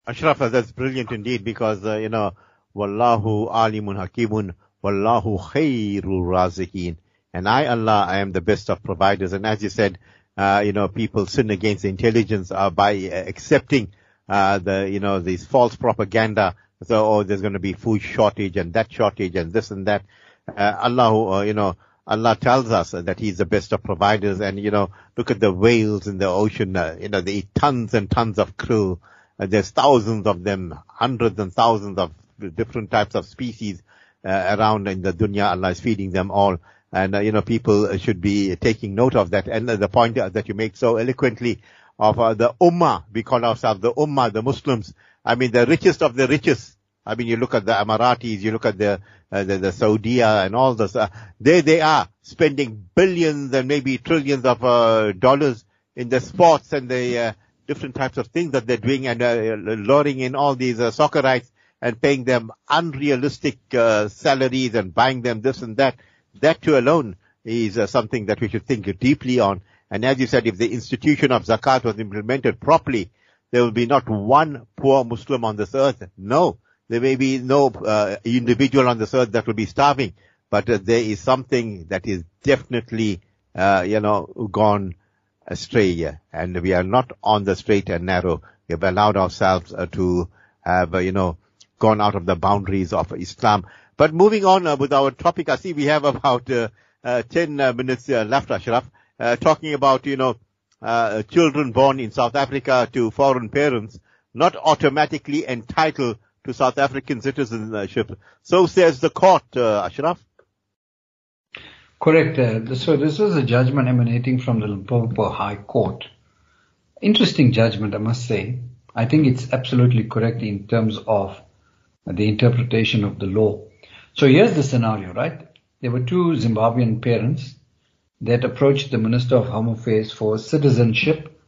Ashraf, that's brilliant indeed because, uh, you know, Wallahu alimun hakimun, Wallahu khairul razikin. And I, Allah, I am the best of providers. And as you said, uh, you know, people sin against intelligence uh, by uh, accepting, uh, the, you know, these false propaganda. So, oh, there's going to be food shortage and that shortage and this and that. Uh, Allah, uh, you know, Allah tells us that He's the best of providers. And, you know, look at the whales in the ocean, uh, you know, they eat tons and tons of krill. Uh, there's thousands of them, hundreds and thousands of different types of species uh, around in the dunya. Allah is feeding them all. And, uh, you know, people should be taking note of that. And the point that you make so eloquently of the ummah, we call ourselves the ummah, the Muslims. I mean, the richest of the richest I mean, you look at the Emiratis, you look at the uh, the, the Saudi and all this. Uh, they they are spending billions and maybe trillions of uh, dollars in the sports and the uh, different types of things that they're doing and uh, luring in all these uh, soccerites and paying them unrealistic uh, salaries and buying them this and that. That too alone is uh, something that we should think deeply on. And as you said, if the institution of zakat was implemented properly, there will be not one poor Muslim on this earth. No, there may be no uh, individual on this earth that will be starving, but uh, there is something that is definitely, uh, you know, gone astray here. And we are not on the straight and narrow. We have allowed ourselves uh, to have, uh, you know, gone out of the boundaries of Islam. But moving on uh, with our topic, I see we have about 10 minutes left, Ashraf, talking about, you know, uh, children born in South Africa to foreign parents not automatically entitled to South African citizenship. So says the court, uh, Ashraf. Correct. Uh, so this was a judgment emanating from the Limpopo High Court. Interesting judgment, I must say. I think it's absolutely correct in terms of the interpretation of the law. So here's the scenario, right? There were two Zimbabwean parents that approached the Minister of Home Affairs for citizenship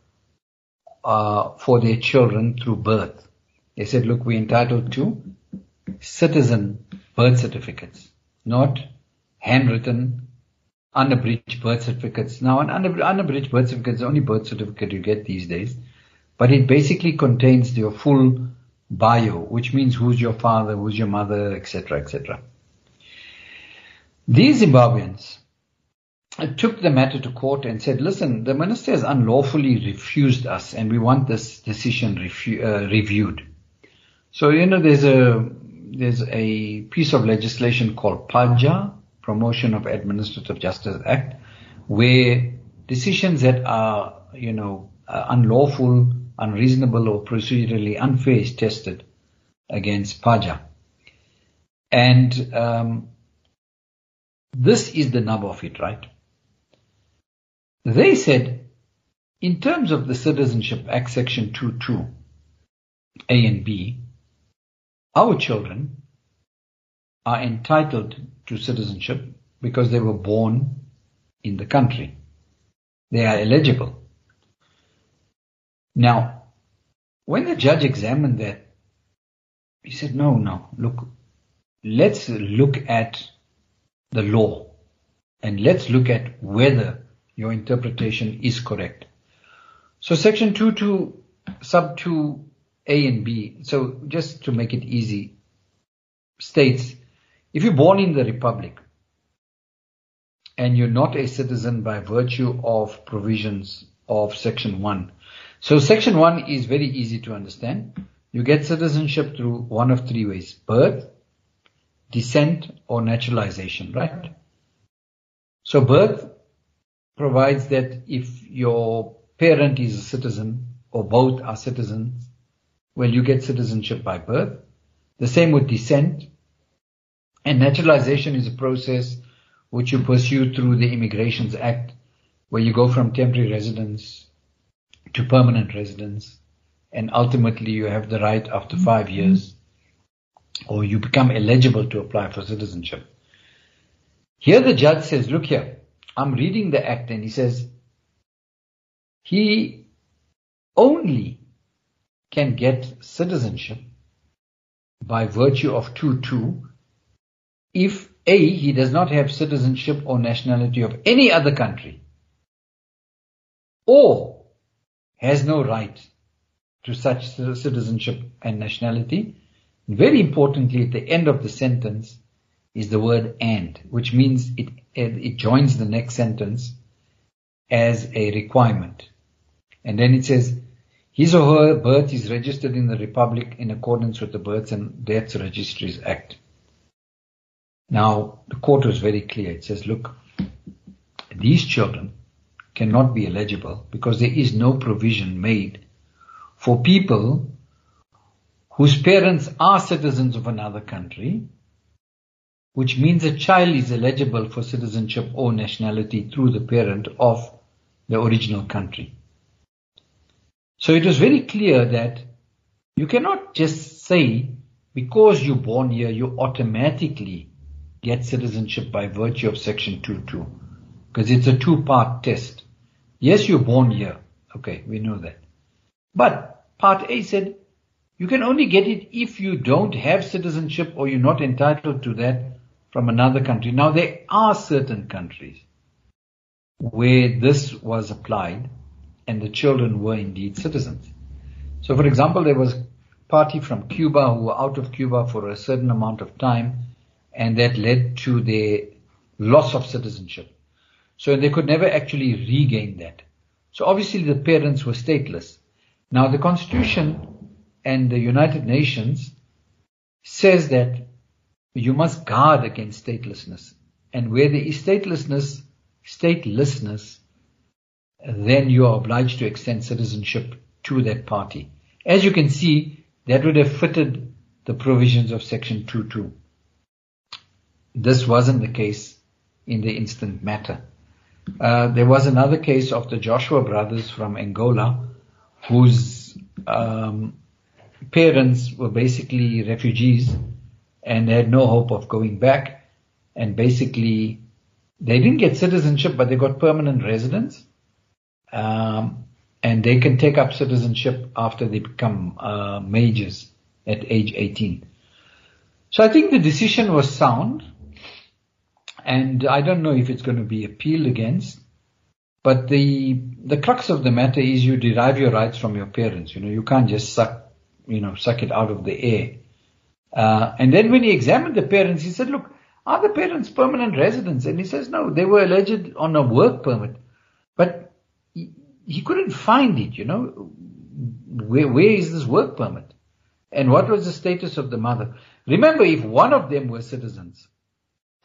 uh, for their children through birth. They said, look, we're entitled to citizen birth certificates, not handwritten, unabridged birth certificates. Now, an unabridged birth certificate is the only birth certificate you get these days, but it basically contains your full bio, which means who's your father, who's your mother, etc., etc. These Zimbabweans took the matter to court and said, listen, the minister has unlawfully refused us and we want this decision refu- uh, reviewed. So, you know, there's a, there's a piece of legislation called PAJA, Promotion of Administrative Justice Act, where decisions that are, you know, uh, unlawful, unreasonable or procedurally unfair is tested against PAJA. And, um, this is the nub of it, right? They said, in terms of the Citizenship Act Section 2.2, A and B, our children are entitled to citizenship because they were born in the country. They are eligible. Now, when the judge examined that, he said, no, no, look, let's look at the law and let's look at whether your interpretation is correct. So section 2 to sub 2 A and B. So just to make it easy, states, if you're born in the republic and you're not a citizen by virtue of provisions of section 1. So section 1 is very easy to understand. You get citizenship through one of three ways. Birth, descent, or naturalization, right? So birth provides that if your parent is a citizen or both are citizens, well, you get citizenship by birth. The same with descent. And naturalization is a process which you pursue through the Immigrations Act, where you go from temporary residence to permanent residence, and ultimately you have the right after five mm-hmm. years, or you become eligible to apply for citizenship. Here the judge says, look here, I'm reading the act and he says, he only can get citizenship by virtue of 2-2 if A, he does not have citizenship or nationality of any other country or has no right to such citizenship and nationality. Very importantly, at the end of the sentence is the word and, which means it it joins the next sentence as a requirement. And then it says, his or her birth is registered in the Republic in accordance with the Births and Deaths Registries Act. Now, the court was very clear. It says, look, these children cannot be eligible because there is no provision made for people whose parents are citizens of another country which means a child is eligible for citizenship or nationality through the parent of the original country. So it was very clear that you cannot just say because you're born here, you automatically get citizenship by virtue of section 2.2. Because it's a two-part test. Yes, you're born here. Okay, we know that. But part A said you can only get it if you don't have citizenship or you're not entitled to that from another country. Now there are certain countries where this was applied and the children were indeed citizens. So for example, there was a party from Cuba who were out of Cuba for a certain amount of time and that led to their loss of citizenship. So they could never actually regain that. So obviously the parents were stateless. Now the constitution and the United Nations says that you must guard against statelessness. And where there is statelessness, statelessness, then you are obliged to extend citizenship to that party. As you can see, that would have fitted the provisions of section 2.2. This wasn't the case in the instant matter. Uh, there was another case of the Joshua brothers from Angola whose um, parents were basically refugees and they had no hope of going back. And basically, they didn't get citizenship, but they got permanent residence. Um, and they can take up citizenship after they become uh, majors at age 18. So I think the decision was sound, and I don't know if it's going to be appealed against. But the the crux of the matter is you derive your rights from your parents. You know, you can't just suck you know, suck it out of the air. Uh, and then when he examined the parents, he said, look, are the parents permanent residents? And he says, no, they were alleged on a work permit. But he, he couldn't find it, you know. Where, where is this work permit? And what was the status of the mother? Remember, if one of them were citizens,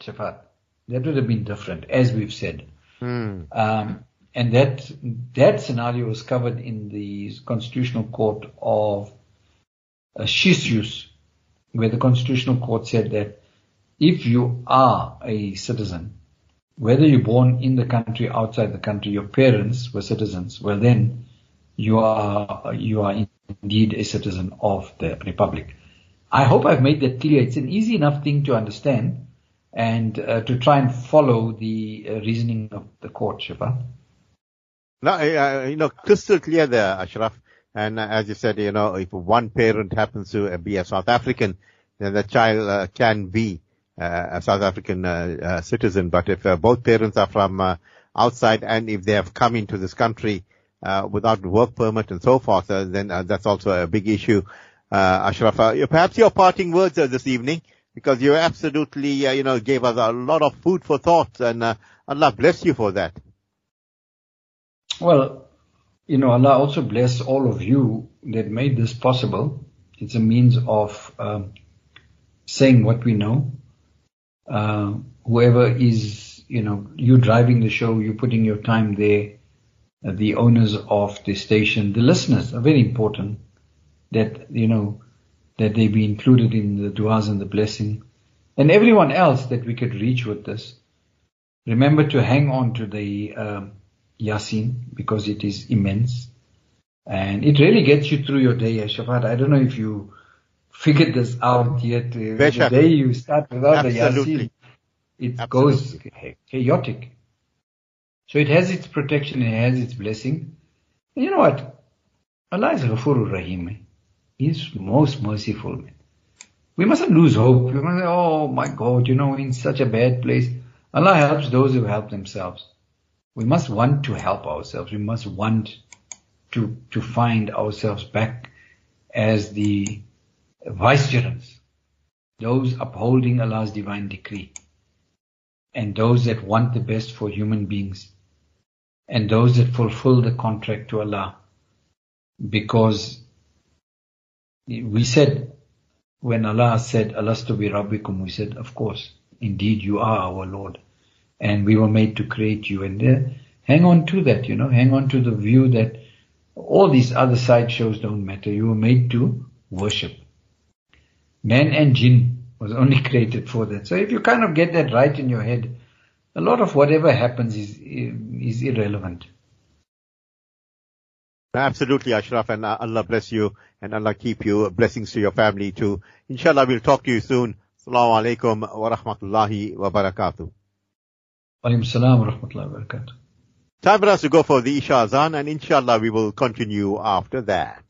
Shafat, that would have been different, as we've said. Hmm. Um, and that that scenario was covered in the Constitutional Court of uh, Chisuse, where the Constitutional Court said that if you are a citizen, whether you're born in the country, outside the country, your parents were citizens, well then you are, you are indeed a citizen of the Republic. I hope I've made that clear. It's an easy enough thing to understand and uh, to try and follow the uh, reasoning of the court, Shiva. No, uh, you know, crystal clear there, Ashraf. And uh, as you said, you know, if one parent happens to be a South African, then the child uh, can be uh, a South African uh, uh, citizen. But if uh, both parents are from outside and if they have come into this country without work permit and so forth, then that's also a big issue. Ashraf, perhaps your parting words this evening, because you absolutely, you know, gave us a lot of food for thought, and Allah bless you for that. Well, you know, Allah also bless all of you that made this possible. It's a means of um, saying what we know. Uh, whoever is, you know, you driving the show, you putting your time there, uh, the owners of the station, the listeners are very important that, you know, that they be included in the du'as and the blessing. And everyone else that we could reach with this. Remember to hang on to the, um, Yasin because it is immense. And it really gets you through your day, eh, Shafat. I don't know if you figured this out yet. Eh, the day you start without Absolutely. the Yasin, it Absolutely. goes chaotic. So it has its protection, it has its blessing. And you know what? Allah is Ghafurur Rahim. Eh? He's most merciful. We mustn't lose hope. We must say, oh my God, you know, in such a bad place. Allah helps those who help themselves we must want to help ourselves. We must want to, to find ourselves back as the vicegerents, those upholding Allah's divine decree, and those that want the best for human beings, and those that fulfill the contract to Allah. Because we said, when Allah said, Alastu bi Rabbikum, we said, of course, indeed you are our Lord and we were made to create you. And uh, hang on to that, you know, hang on to the view that all these other side shows don't matter. You were made to worship. Man and jinn was only created for that. So if you kind of get that right in your head, a lot of whatever happens is is irrelevant. Absolutely, Ashraf, and uh, Allah bless you and Allah keep you. Blessings to your family too. Inshallah, we'll talk to you soon. Assalamu alaikum wa rahmatullahi wa barakatuh. Alaikum salam wa rahmatullahi wa barakatuh. Time for us to go for the Isha Azan and inshallah we will continue after that.